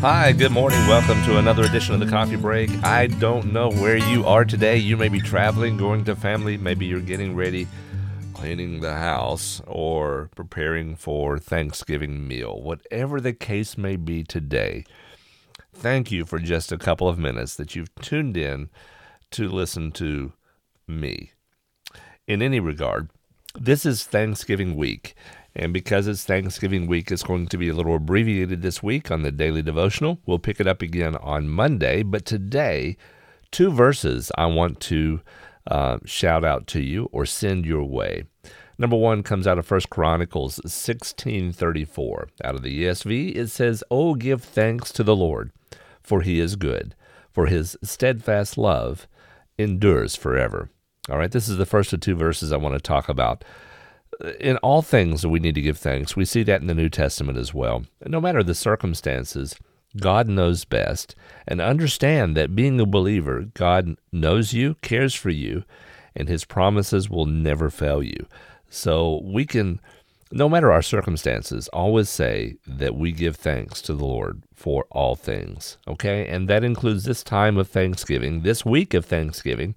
Hi, good morning. Welcome to another edition of the Coffee Break. I don't know where you are today. You may be traveling, going to family, maybe you're getting ready, cleaning the house, or preparing for Thanksgiving meal. Whatever the case may be today, thank you for just a couple of minutes that you've tuned in to listen to me. In any regard, this is Thanksgiving week. And because it's Thanksgiving week, it's going to be a little abbreviated this week on the daily devotional. We'll pick it up again on Monday. But today, two verses I want to uh, shout out to you or send your way. Number one comes out of First Chronicles 16:34. Out of the ESV, it says, "Oh, give thanks to the Lord, for He is good, for His steadfast love endures forever." All right, this is the first of two verses I want to talk about in all things we need to give thanks. We see that in the New Testament as well. No matter the circumstances, God knows best. And understand that being a believer, God knows you, cares for you, and his promises will never fail you. So we can, no matter our circumstances, always say that we give thanks to the Lord for all things. Okay? And that includes this time of Thanksgiving, this week of Thanksgiving.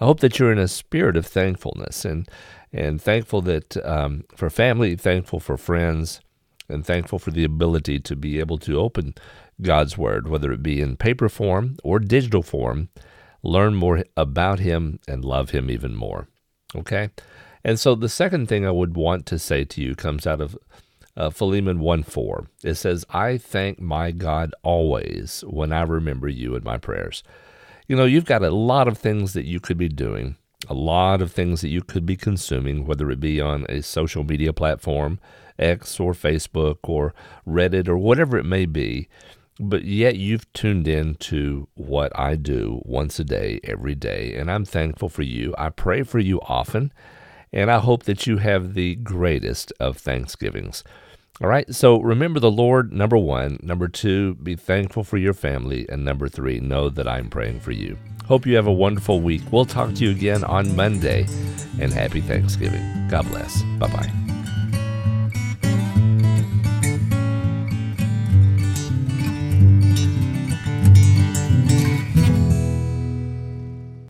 I hope that you're in a spirit of thankfulness and and thankful that um, for family, thankful for friends, and thankful for the ability to be able to open God's Word, whether it be in paper form or digital form, learn more about Him and love Him even more. Okay? And so the second thing I would want to say to you comes out of uh, Philemon 1 4. It says, I thank my God always when I remember you in my prayers. You know, you've got a lot of things that you could be doing a lot of things that you could be consuming, whether it be on a social media platform, X or Facebook or Reddit or whatever it may be. But yet you've tuned in to what I do once a day, every day. And I'm thankful for you. I pray for you often. And I hope that you have the greatest of Thanksgivings. All right, so remember the Lord, number one. Number two, be thankful for your family. And number three, know that I'm praying for you. Hope you have a wonderful week. We'll talk to you again on Monday, and happy Thanksgiving. God bless. Bye bye.